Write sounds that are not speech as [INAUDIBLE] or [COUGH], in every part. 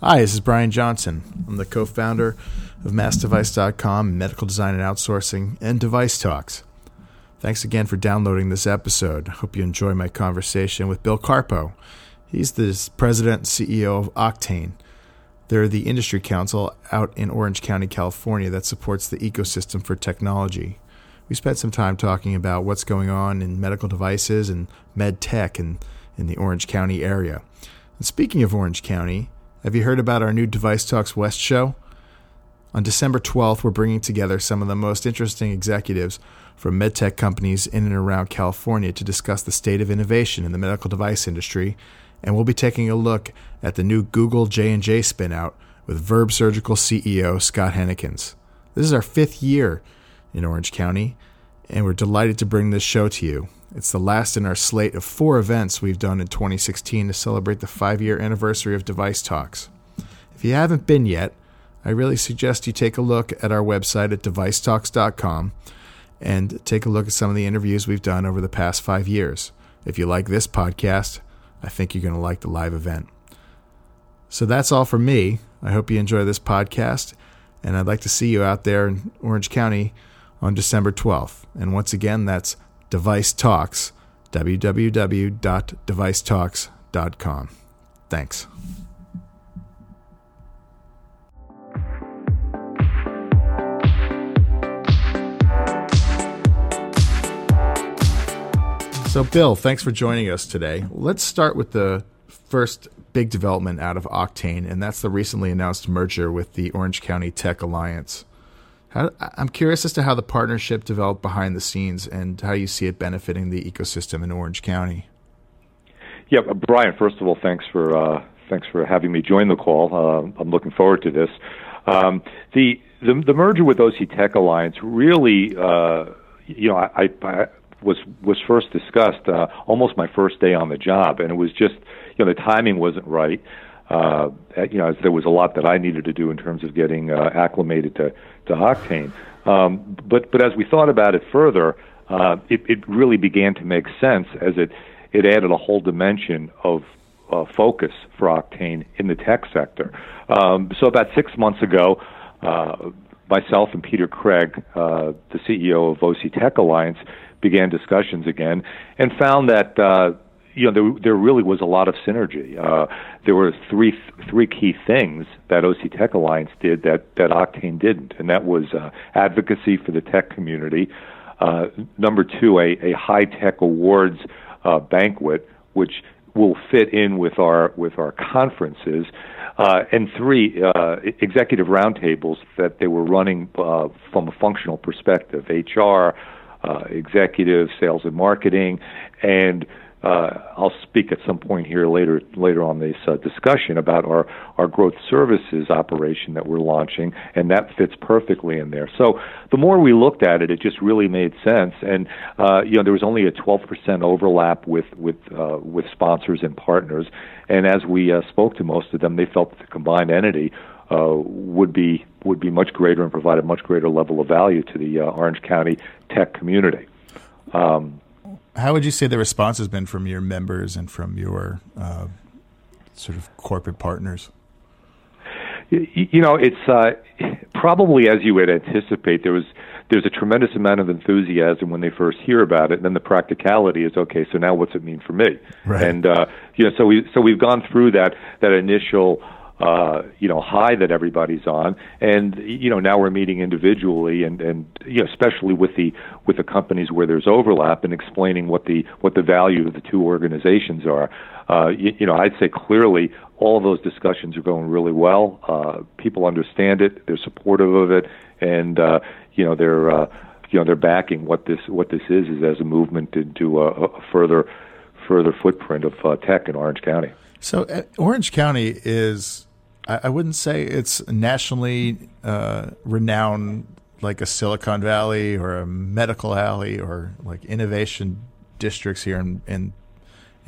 Hi, this is Brian Johnson. I'm the co founder of MassDevice.com, Medical Design and Outsourcing, and Device Talks. Thanks again for downloading this episode. I hope you enjoy my conversation with Bill Carpou. He's the president and CEO of Octane. They're the industry council out in Orange County, California, that supports the ecosystem for technology. We spent some time talking about what's going on in medical devices and med tech in, in the Orange County area. And speaking of Orange County, have you heard about our new Device Talks West show? On December 12th, we're bringing together some of the most interesting executives from medtech companies in and around California to discuss the state of innovation in the medical device industry, and we'll be taking a look at the new Google J&J spinout with Verb Surgical CEO Scott Huennekens. This is our fifth year in Orange County, and we're delighted to bring this show to you. It's the last in our slate of four events we've done in 2016 to celebrate the five year anniversary of Device Talks. If you haven't been yet, I really suggest you take a look at our website at devicetalks.com and take a look at some of the interviews we've done over the past five years. If you like this podcast, I think you're going to like the live event. So that's all from me. I hope you enjoy this podcast, and I'd like to see you out there in Orange County on December 12th. And once again, that's Device Talks, www.devicetalks.com. Thanks. So, Bill, thanks for joining us today. Let's start with the first big development out of Octane, and that's the recently announced merger with the Orange County Tech Alliance. How, I'm curious as to how the partnership developed behind the scenes and how you see it benefiting the ecosystem in Orange County. Yeah, uh, Brian. First of all, thanks for uh, thanks for having me join the call. Uh, I'm looking forward to this. Um, the, the, the merger with OC Tech Alliance really, uh, you know, I, I, was was first discussed uh, almost my first day on the job, and it was just, you know, the timing wasn't right uh, you know, there was a lot that I needed to do in terms of getting uh, acclimated to, to Octane. Um, but but as we thought about it further, uh, it, it really began to make sense as it it added a whole dimension of uh, focus for Octane in the tech sector. Um, so about six months ago, uh, myself and Peter Craig, uh, the CEO of OC Tech Alliance, began discussions again and found that uh, you know, there, there really was a lot of synergy. Uh, there were three three key things that OC Tech Alliance did that that Octane didn't, and that was uh, advocacy for the tech community. Uh, number two, a, a high tech awards uh, banquet, which will fit in with our with our conferences. Uh, and three, uh, executive roundtables that they were running from a functional perspective, HR, executive, sales and marketing, and uh, I'll speak at some point here later later on this uh, discussion about our our growth services operation that we're launching, and that fits perfectly in there. So the more we looked at it, it just really made sense. And uh, you know, there was only a 12% overlap with with uh, with sponsors and partners. And as we uh, spoke to most of them, they felt that the combined entity uh, would be would be much greater and provide a much greater level of value to the Orange County tech community. Um, how would you say the response has been from your members and from your uh, sort of corporate partners? You know, it's uh, probably as you would anticipate. There was there's a tremendous amount of enthusiasm when they first hear about it, and then the practicality is okay. So now, what's it mean for me? Right. And uh, you know, so we so we've gone through that that initial uh, you know high that everybody's on, and you know now we're meeting individually, and and you know especially with the with the companies where there's overlap, and explaining what the what the value of the two organizations are. Uh, you, you know, I'd say clearly all of those discussions are going really well. Uh, people understand it, they're supportive of it, and uh, you know they're uh, you know they're backing what this what this is is as a movement into a, a further further footprint of uh, tech in Orange County. So uh, Orange County is I, wouldn't say it's nationally uh, renowned like a Silicon Valley or a medical alley or like innovation districts here in, in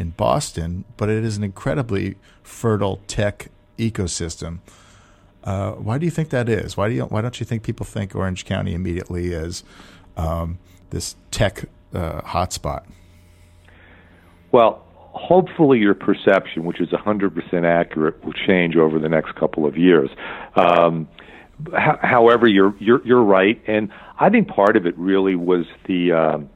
in Boston, but it is an incredibly fertile tech ecosystem. Uh, why do you think that is? Why do you why don't you think people think Orange County immediately as um, this tech uh, hotspot? Well, hopefully your perception, which is 100% accurate, will change over the next couple of years. Um, h- however, you're, you're, you're right. And I think part of it really was the, um,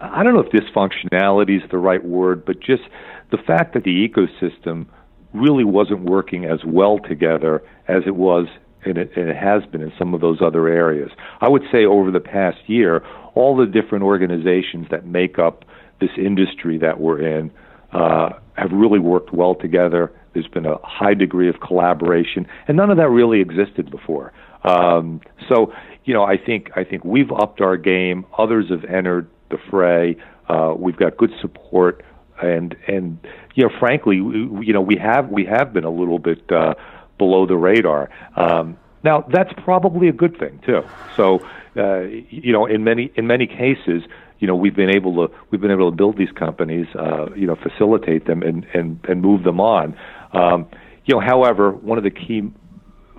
I don't know if dysfunctionality is the right word, but just the fact that the ecosystem really wasn't working as well together as it was and it, and it has been in some of those other areas. I would say over the past year, all the different organizations that make up this industry that we're in uh, have really worked well together. There's been a high degree of collaboration, and none of that really existed before. Um, so, you know, I think I think we've upped our game. Others have entered the fray. Uh, we've got good support, and and you know, frankly, we, you know, we have we have been a little bit uh, below the radar. Um, now, that's probably a good thing too. So, uh, you know, in many in many cases, you know, we've been able to we've been able to build these companies, uh, you know, facilitate them and and and move them on. Um, you know, however, one of the key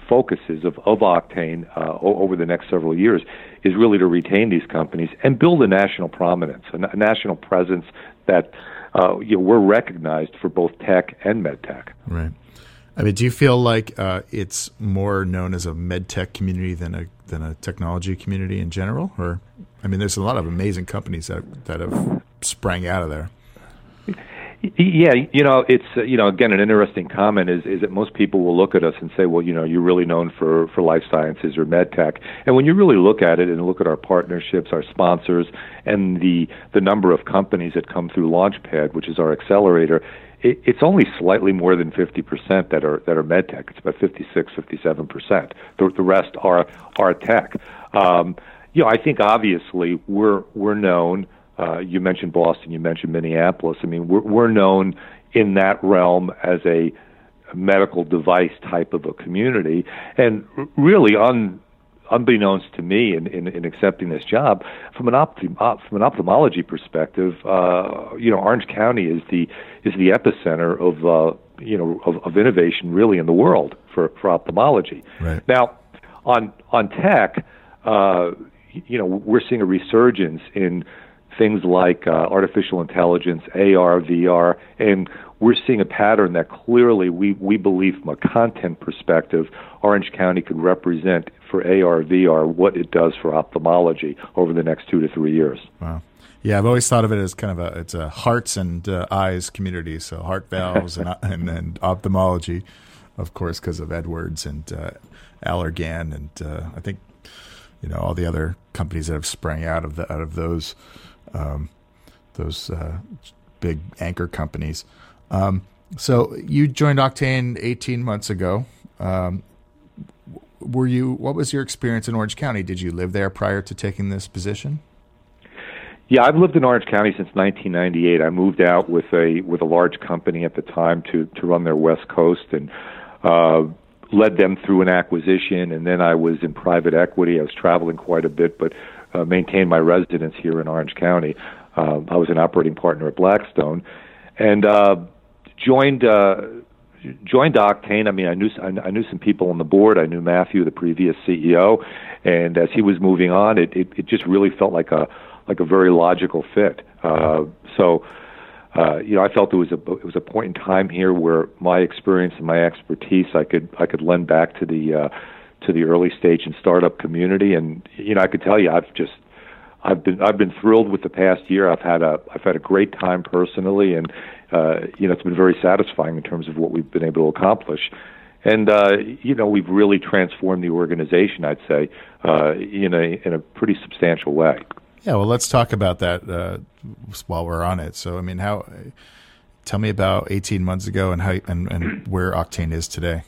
focuses of, of Octane uh, over the next several years is really to retain these companies and build a national prominence, a, national presence that uh, you know, we're recognized for both tech and med tech. Right. I mean, do you feel like uh, it's more known as a med tech community than a than a technology community in general? Or, I mean, there's a lot of amazing companies that that have sprang out of there. Yeah, you know, it's uh, you know, again, an interesting comment is is that most people will look at us and say, well, you know, you're really known for for life sciences or med tech, and when you really look at it and look at our partnerships, our sponsors, and the the number of companies that come through Launchpad, which is our accelerator, it, it's only slightly more than 50% that are that are med tech. It's about 56, 57%. The, the rest are are tech. Um, you know, I think obviously we're we're known. Uh, you mentioned Boston. You mentioned Minneapolis. I mean, we're, we're known in that realm as a medical device type of a community, and really on unbeknownst to me in, in, in accepting this job, from an ophthalm- from an ophthalmology perspective, uh, you know, Orange County is the is the epicenter of uh, you know of, of innovation really in the world for for ophthalmology. Right. Now, on on tech, uh, you know, we're seeing a resurgence in things like uh, artificial intelligence, AR, VR, and we're seeing a pattern that clearly we, we believe from a content perspective, Orange County could represent for AR, VR what it does for ophthalmology over the next two to three years. Wow. Yeah, I've always thought of it as kind of a it's a hearts and uh, eyes community. So heart valves and, [LAUGHS] and and ophthalmology, of course, because of Edwards and uh, Allergan, and uh, I think you know all the other companies that have sprang out of the out of those um, those uh, big anchor companies. Um, so you joined Octane 18 months ago. Um, were you? What was your experience in Orange County? Did you live there prior to taking this position? Yeah, I've lived in Orange County since 1998. I moved out with a with a large company at the time to to run their West Coast and uh, led them through an acquisition. And then I was in private equity. I was traveling quite a bit, but uh, maintained my residence here in Orange County. Uh, I was an operating partner at Blackstone, and uh, joined uh, joined Octane. I mean, I knew I knew some people on the board. I knew Matthew, the previous CEO, and as he was moving on, it it, it just really felt like a like a very logical fit. Uh, so. Uh, you know, I felt it was a it was a point in time here where my experience and my expertise I could I could lend back to the uh, to the early stage and startup community. And you know, I could tell you, I've just I've been I've been thrilled with the past year. I've had a I've had a great time personally, and uh, you know, it's been very satisfying in terms of what we've been able to accomplish. And uh, you know, we've really transformed the organization. I'd say uh, in a in a pretty substantial way. Yeah, well, let's talk about that uh, while we're on it. So, I mean, how? Tell me about 18 months ago and how and, and where Octane is today.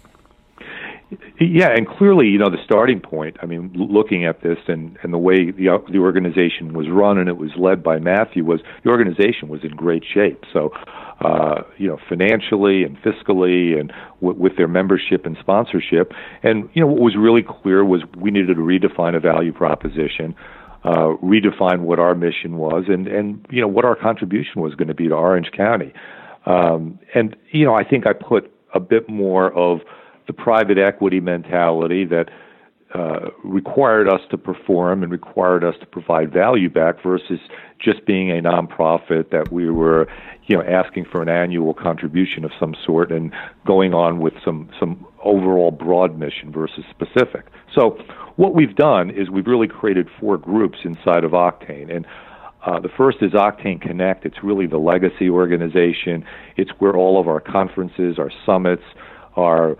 Yeah, and clearly, you know, the starting point. I mean, looking at this and and the way the uh, the organization was run and it was led by Matthew was the organization was in great shape. So, uh, you know, financially and fiscally, and w- with their membership and sponsorship. And you know, what was really clear was we needed to redefine a value proposition. Uh, redefine what our mission was and, and you know what our contribution was going to be to Orange County. Um, and you know, I think I put a bit more of the private equity mentality that uh, required us to perform and required us to provide value back versus just being a nonprofit that we were, you know, asking for an annual contribution of some sort and going on with some some overall broad mission versus specific. So what we've done is we've really created four groups inside of Octane and uh, the first is Octane Connect. It's really the legacy organization. It's where all of our conferences, our summits, our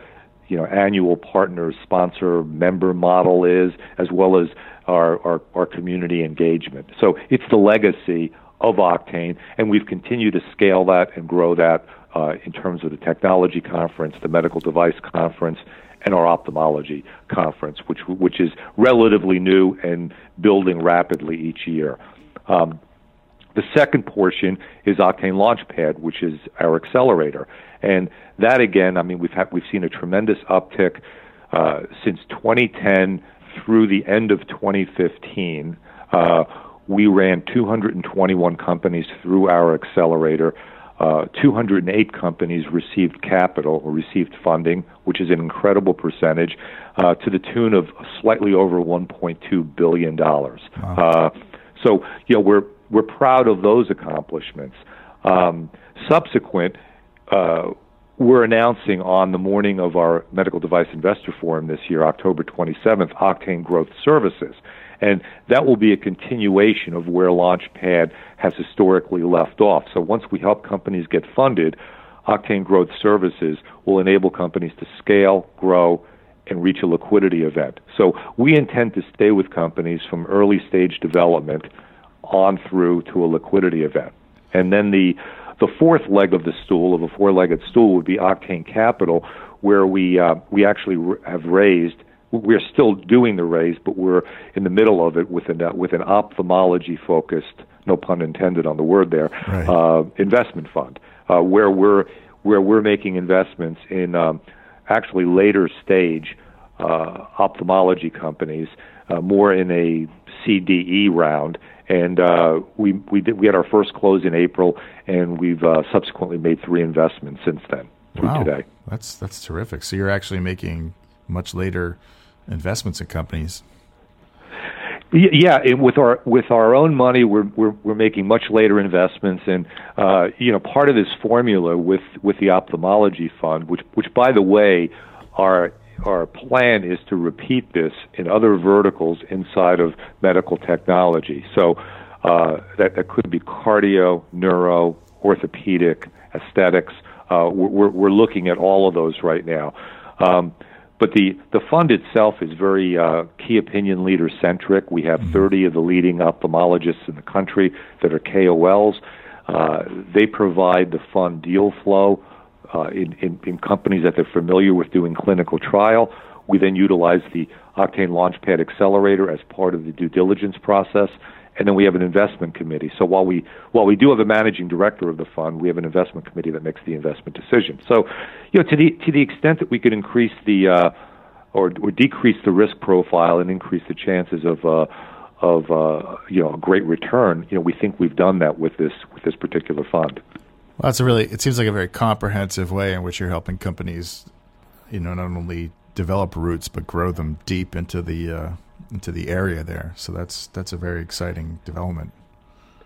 you know annual partner sponsor member model is, as well as our, our, our community engagement. So it's the legacy of Octane, and we've continued to scale that and grow that uh, in terms of the technology conference, the medical device conference, and our ophthalmology conference, which which is relatively new and building rapidly each year. Um, the second portion is Octane Launchpad, which is our accelerator, and that again, I mean, we've had, we've seen a tremendous uptick uh, since 2010 through the end of 2015. Uh, we ran 221 companies through our accelerator. Uh, 208 companies received capital or received funding, which is an incredible percentage, uh, to the tune of slightly over 1.2 billion dollars. Wow. Uh, so, you know, we're we're proud of those accomplishments. Um, subsequent, uh, we're announcing on the morning of our Medical Device Investor Forum this year, October 27th, Octane Growth Services. And that will be a continuation of where Launchpad has historically left off. So once we help companies get funded, Octane Growth Services will enable companies to scale, grow, and reach a liquidity event. So we intend to stay with companies from early stage development on through to a liquidity event. And then the the fourth leg of the stool of a four-legged stool would be Octane Capital, where we uh, we actually have raised. We're still doing the raise, but we're in the middle of it with an uh, with an ophthalmology focused, no pun intended on the word there, right. uh, investment fund, uh, where we're where we're making investments in um, actually later stage uh, ophthalmology companies, uh, more in a CDE round. And uh, we we did we had our first close in April, and we've uh, subsequently made three investments since then wow. today. That's that's terrific. So you're actually making much later investments in companies. Yeah, with our with our own money, we're we're we're making much later investments, and uh, you know, part of this formula with with the ophthalmology fund, which which by the way, our our plan is to repeat this in other verticals inside of medical technology. So uh, that that could be cardio, neuro, orthopedic, aesthetics. Uh, we're we're looking at all of those right now. Um, but the, the fund itself is very uh, key opinion leader centric. We have mm-hmm. 30 of the leading ophthalmologists in the country that are KOLs. Uh, they provide the fund deal flow uh, in, in, in companies that they're familiar with doing clinical trial. We then utilize the Octane Launchpad Accelerator as part of the due diligence process and then we have an investment committee. So while we while we do have a managing director of the fund, we have an investment committee that makes the investment decision. So, you know, to the to the extent that we could increase the uh, or or decrease the risk profile and increase the chances of uh, of uh, you know a great return, you know, we think we've done that with this with this particular fund. Well, that's a really it seems like a very comprehensive way in which you're helping companies, you know, not only develop roots but grow them deep into the uh, into the area there. So that's that's a very exciting development.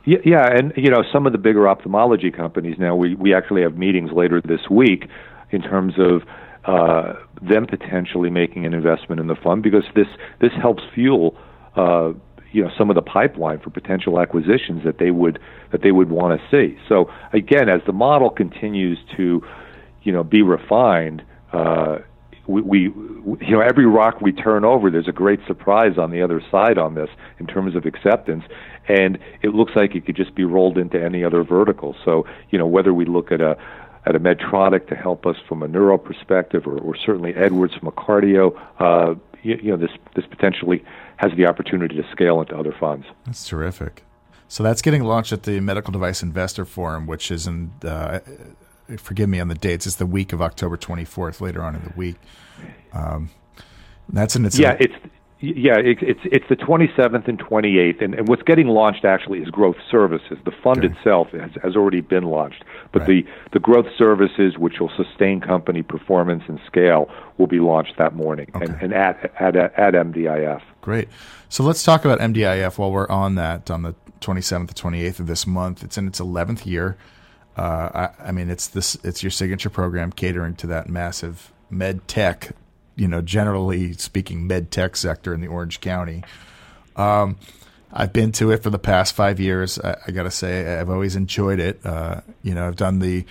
Yeah, yeah, and you know some of the bigger ophthalmology companies now we we actually have meetings later this week in terms of uh, them potentially making an investment in the fund because this this helps fuel uh, you know some of the pipeline for potential acquisitions that they would that they would want to see. So again, as the model continues to you know be refined, uh, we, we, you know, every rock we turn over, there's a great surprise on the other side on this in terms of acceptance, and it looks like it could just be rolled into any other vertical. So, you know, whether we look at a at a Medtronic to help us from a neuro perspective, or, or certainly Edwards from a cardio, uh, you, you know, this this potentially has the opportunity to scale into other funds. That's terrific. So that's getting launched at the Medical Device Investor Forum, which is in uh, forgive me on the dates. It's the week of October 24th, later on in the week. Um, that's in its yeah. It's Yeah, it, it's it's the 27th and 28th, and, and what's getting launched actually is growth services. The fund Okay. itself has, has already been launched, but Right. the the growth services, which will sustain company performance and scale, will be launched that morning, and, Okay. and at, at at MDIF. Great. So let's talk about MDIF while we're on that on the 27th to 28th of this month. It's in its 11th year. Uh, I, I mean, it's this. It's your signature program catering to that massive med tech, you know, generally speaking, med tech sector in the Orange County. Um, I've been to it for the past five years. I, I got to say, I've always enjoyed it. Uh, you know, I've done the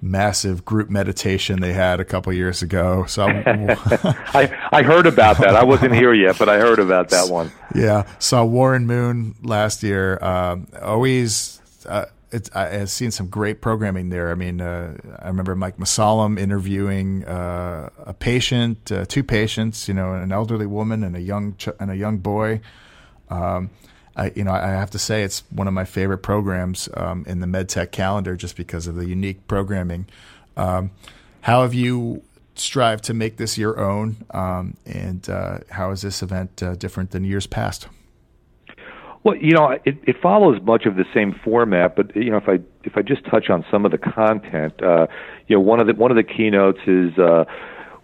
massive group meditation they had a couple years ago. So, [LAUGHS] I I heard about that. I wasn't here yet, but I heard about that one. yeah, saw Warren Moon last year. Um, always, uh, it's, I have seen some great programming there. I mean, uh, I remember Mike Mussallem interviewing uh, a patient, uh, two patients, you know, an elderly woman and a young ch- and a young boy. Um, I, you know, I have to say it's one of my favorite programs um, in the MedTech calendar, just because of the unique programming. Um, how have you strived to make this your own, um, and uh, how is this event uh, different than years past? Well, you know, it, it follows much of the same format, but you know, if I if I just touch on some of the content, uh, you know, one of the one of the keynotes is uh,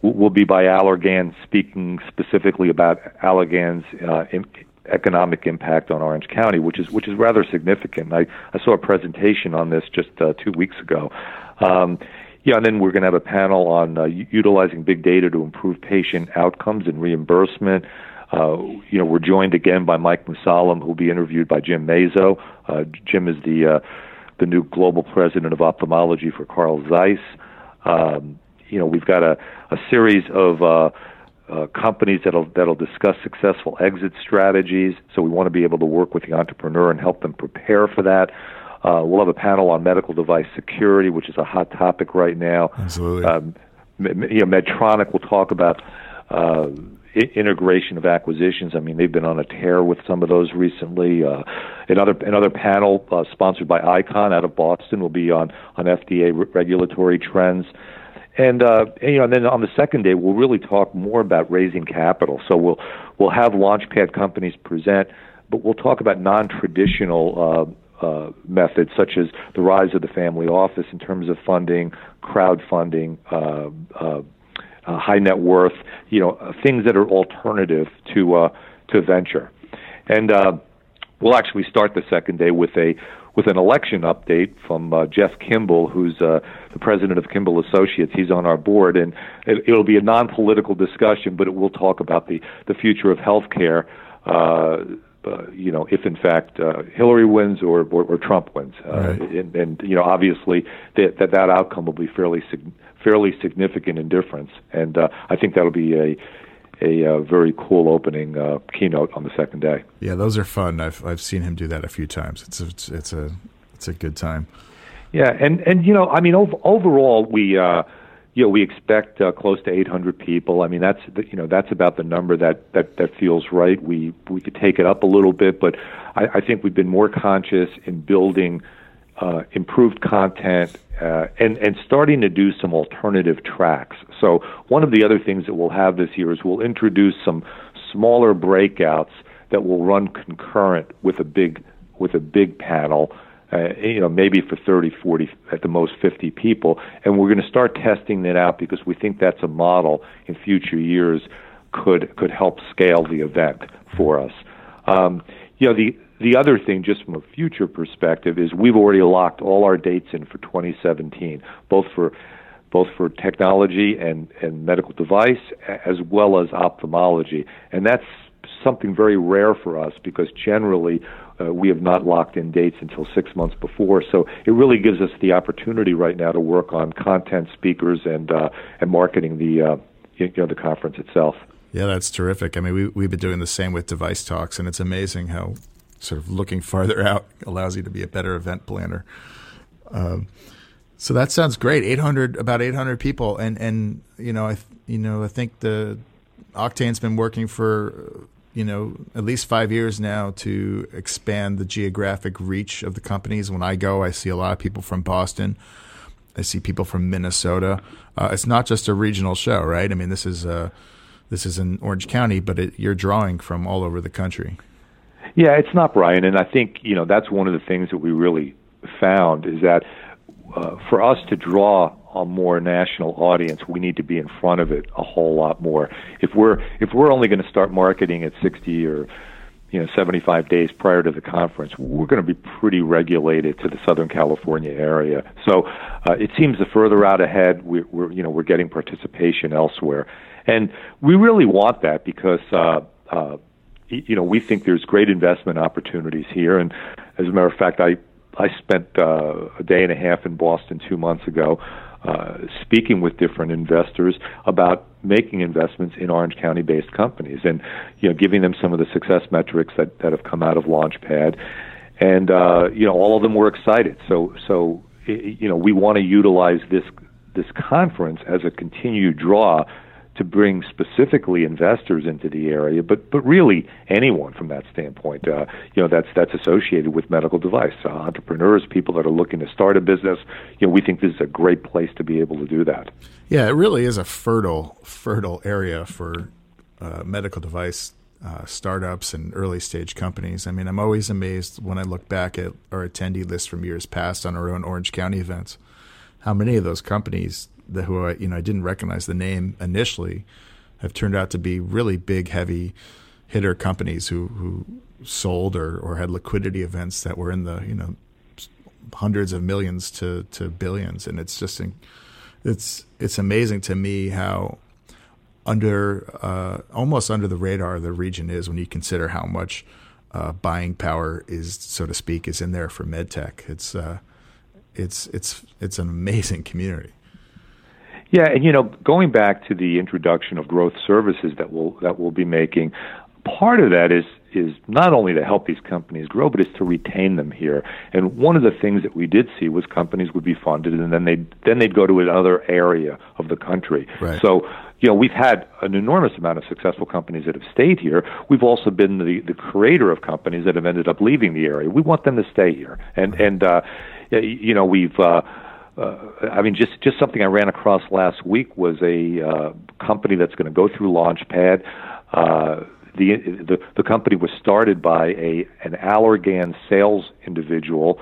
will be by Allergan speaking specifically about Allergan's uh, im- economic impact on Orange County, which is which is rather significant. I, I saw a presentation on this just uh, two weeks ago. Um, yeah, and then we're going to have a panel on uh, utilizing big data to improve patient outcomes and reimbursement. Uh, you know, we're joined again by Mike Mussallem, who will be interviewed by Jim Mazzo. Uh, Jim is the uh, the new global president of ophthalmology for Carl Zeiss. Um, you know, we've got a, a series of uh, uh, companies that'll that'll discuss successful exit strategies. So we want to be able to work with the entrepreneur and help them prepare for that. Uh, we'll have a panel on medical device security, which is a hot topic right now. Absolutely. Um, you know, Medtronic will talk about uh, integration of acquisitions. I mean, they've been on a tear with some of those recently. Uh, another another panel uh, sponsored by Icon out of Boston will be on on FDA re- regulatory trends. And, uh, and, you know, and then on the second day, we'll really talk more about raising capital. So we'll we'll have launchpad companies present, but we'll talk about non-traditional uh, uh, methods such as the rise of the family office in terms of funding, crowdfunding, uh, uh, uh, high net worth, you know, uh, things that are alternative to uh, to venture. And uh, we'll actually start the second day with a with an election update from uh, Jeff Kimbell, who's uh, the president of Kimbell Associates. He's on our board, and it, it'll be a non-political discussion, but it will talk about the the future of healthcare. Uh, uh, you know, if in fact uh, Hillary wins or, or, or Trump wins, uh, Right. and, and you know, obviously that that, that outcome will be fairly sig- fairly significant in difference, and uh, I think that'll be a a uh, very cool opening uh, keynote on the second day. yeah, those are fun. I've I've seen him do that a few times. It's a, it's, it's a it's a good time. Yeah, and and you know, I mean, ov- overall, we uh, you know we expect uh, close to 800 people. I mean, that's the, you know that's about the number that that that feels right. We we could take it up a little bit, but I, I think we've been more conscious in building uh, improved content uh, and and starting to do some alternative tracks. So one of the other things that we'll have this year is we'll introduce some smaller breakouts that will run concurrent with a big with a big panel uh, you know, maybe for 30, 40, at the most 50 people. And we're going to start testing that out because we think that's a model in future years could could help scale the event for us. Um, you know, the the other thing, just from a future perspective, is we've already locked all our dates in for 2017, both for both for technology and, and medical device as well as ophthalmology. And that's something very rare for us because generally uh, we have not locked in dates until six months before. So it really gives us the opportunity right now to work on content, speakers, and uh, and marketing the uh, you know the conference itself. Yeah, that's terrific. I mean, we we've been doing the same with device talks, and it's amazing how sort of looking farther [LAUGHS] out allows you to be a better event planner. Um, so that sounds great. Eight hundred, about eight hundred people, and and you know, I you know, I think the Octane's been working for you know at least five years now to expand the geographic reach of the companies. When I go, I see a lot of people from Boston. I see people from Minnesota. Uh, it's not just a regional show, right? I mean, this is uh, this is in Orange County, but it, you're drawing from all over the country. Yeah, it's not Brian, and I think you know that's one of the things that we really found is that uh, for us to draw a more national audience, we need to be in front of it a whole lot more. If we're if we're only going to start marketing at 60 or you know 75 days prior to the conference, we're going to be pretty regulated to the Southern California area. So uh, it seems the further out ahead, we're, we're you know we're getting participation elsewhere, and we really want that because. Uh, uh, you know, we think there's great investment opportunities here, and as a matter of fact, I I spent uh, a day and a half in Boston two months ago, uh, speaking with different investors about making investments in Orange County-based companies, and you know, giving them some of the success metrics that that have come out of Launchpad, and uh, you know, all of them were excited. So, so you know, we want to utilize this this conference as a continued draw to bring specifically investors into the area, but but really anyone from that standpoint. Uh, you know, that's that's associated with medical device uh, entrepreneurs, people that are looking to start a business. You know, we think this is a great place to be able to do that. Yeah, it really is a fertile fertile area for uh, medical device uh, startups and early stage companies. I mean, I'm always amazed when I look back at our attendee list from years past on our own Orange County events, how many of those companies the, who I, you know I didn't recognize the name initially have turned out to be really big, heavy hitter companies who who sold or, or had liquidity events that were in the you know hundreds of millions to, to billions, and it's just it's it's amazing to me how under uh, almost under the radar the region is when you consider how much uh, buying power is so to speak is in there for medtech. It's uh, it's it's it's an amazing community. Yeah, and you know, going back to the introduction of growth services that we'll that we'll be making, part of that is is not only to help these companies grow, but is to retain them here. And one of the things that we did see was companies would be funded, and then they then they'd go to another area of the country. Right. So you know, we've had an enormous amount of successful companies that have stayed here. We've also been the, the creator of companies that have ended up leaving the area. We want them to stay here, and and uh, you know, we've. Uh, uh, I mean, just just something I ran across last week was a uh, company that's going to go through Launchpad. Uh, the, the the company was started by a an Allergan sales individual,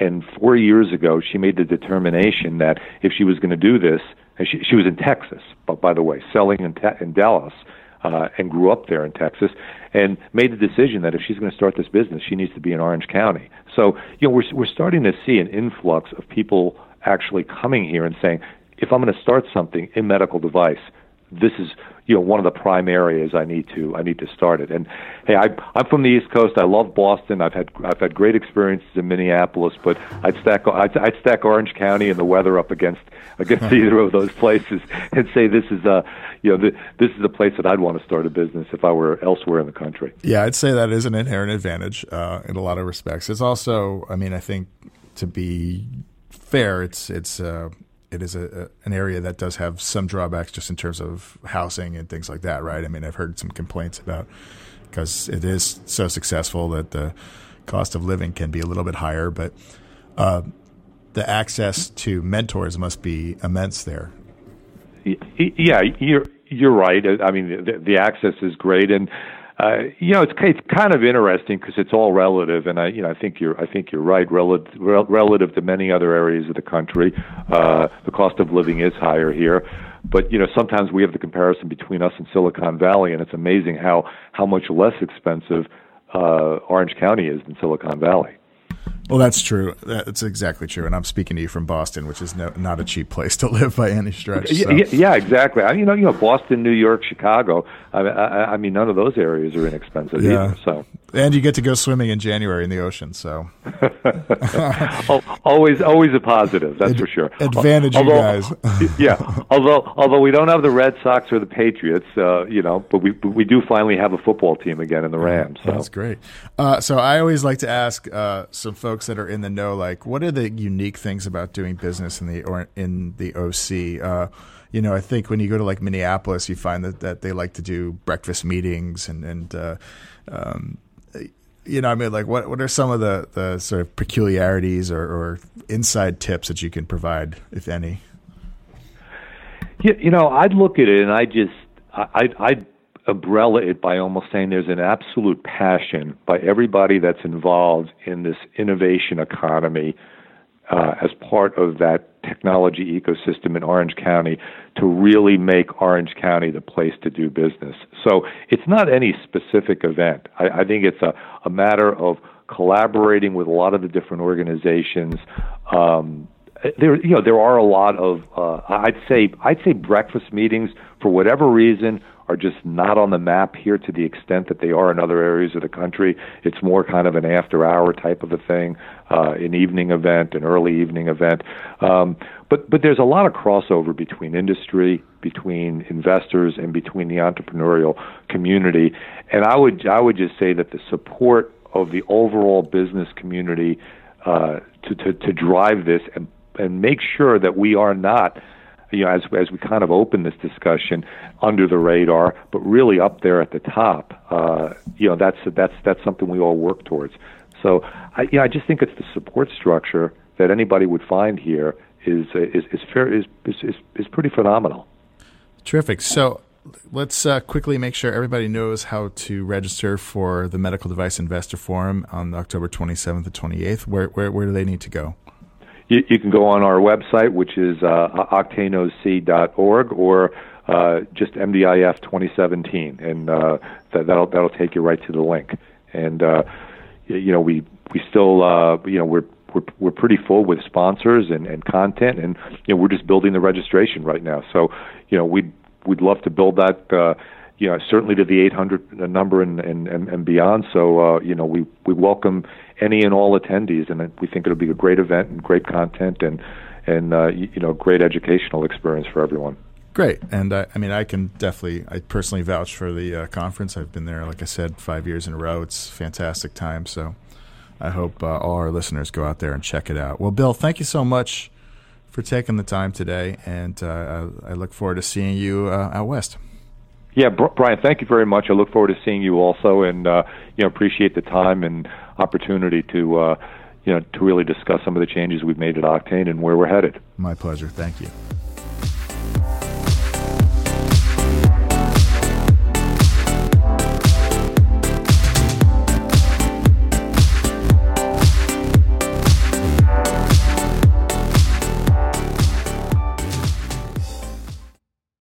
and four years ago she made the determination that if she was going to do this, and she she was in Texas, but by the way, selling in, te- in Dallas. Uh, and grew up there in Texas, and made the decision that if she's going to start this business, she needs to be in Orange County. So, you know, we're we're starting to see an influx of people actually coming here and saying, if I'm going to start something in medical device, this is you know one of the prime areas I need to I need to start it. And hey, I, I'm from the East Coast. I love Boston. I've had I've had great experiences in Minneapolis, but I'd stack I'd, I'd stack Orange County and the weather up against against [LAUGHS] either of those places and say this is a you know the, this is the place that I'd want to start a business if I were elsewhere in the country. Yeah, I'd say that is an inherent advantage uh, in a lot of respects. It's also, I mean, I think to be fair, it's it's uh, it is a, a, an area that does have some drawbacks just in terms of housing and things like that, right? I mean, I've heard some complaints about because it is so successful that the cost of living can be a little bit higher, but uh, the access to mentors must be immense there. Yeah, you're you're right. I mean, the, the access is great, and uh, you know, it's it's kind of interesting because it's all relative, and I you know I think you're I think you're right. Relative relative to many other areas of the country, uh, the cost of living is higher here. But you know, sometimes we have the comparison between us and Silicon Valley, and it's amazing how how much less expensive uh, Orange County is than Silicon Valley. Well, that's true. That's exactly true. And I'm speaking to you from Boston, which is no, not a cheap place to live by any stretch. So. Yeah, yeah, exactly. I, you know, you know, Boston, New York, Chicago. I, I, I mean, none of those areas are inexpensive yeah. either. So, and you get to go swimming in January in the ocean. So, [LAUGHS] always, always a positive. That's Ad- for sure. Advantage, although, you guys. [LAUGHS] yeah. Although, although we don't have the Red Sox or the Patriots, uh, you know, but we we do finally have a football team again in the Rams. So. That's great. Uh, so I always like to ask uh, some folks that are in the know, like, what are the unique things about doing business in the or in the OC? Uh, you know, I think when you go to like Minneapolis, you find that, that they like to do breakfast meetings and and uh, um, you know, I mean, like, what what are some of the, the sort of peculiarities or, or inside tips that you can provide, if any? You, you know, I'd look at it and I just I, I'd umbrella it by almost saying there's an absolute passion by everybody that's involved in this innovation economy uh, as part of that technology ecosystem in Orange County to really make Orange County the place to do business. So it's not any specific event. I, I think it's a, a matter of collaborating with a lot of the different organizations. Um, there, you know, there are a lot of, uh, I'd say, I'd say breakfast meetings for whatever reason are just not on the map here to the extent that they are in other areas of the country. It's more kind of an after hour type of a thing, uh, an evening event, an early evening event. Um, but but there's a lot of crossover between industry, between investors, and between the entrepreneurial community. And I would I would just say that the support of the overall business community uh, to, to to drive this and and make sure that we are not you know, as as we kind of open this discussion under the radar, but really up there at the top. Uh, you know, that's that's that's something we all work towards. So, I, you know, I just think it's the support structure that anybody would find here is is is fair is is is pretty phenomenal. Terrific. So. Let's uh, quickly make sure everybody knows how to register for the Medical Device Investor Forum on October 27th and 28th. Where, where, where do they need to go? You, you can go on our website, which is uh, octaneoc.org, or uh, just MDIF 2017, and uh, that, that'll that'll take you right to the link. And uh, you know, we we still uh, you know we're we're we're pretty full with sponsors and, and content, and you know we're just building the registration right now. So you know we'd we'd love to build that. Uh, you know, certainly to the 800 number and, and, and, and beyond. So, uh, you know, we, we welcome any and all attendees, and we think it'll be a great event and great content and, and uh, you know, great educational experience for everyone. Great, and uh, I mean, I can definitely, I personally vouch for the uh, conference. I've been there, like I said, five years in a row. It's a fantastic time. So, I hope uh, all our listeners go out there and check it out. Well, Bill, thank you so much for taking the time today, and uh, I, I, look forward to seeing you uh, out west. Yeah, Brian, thank you very much. I look forward to seeing you also, and uh, you know appreciate the time and opportunity to uh, you know to really discuss some of the changes we've made at Octane and where we're headed. My pleasure. Thank you.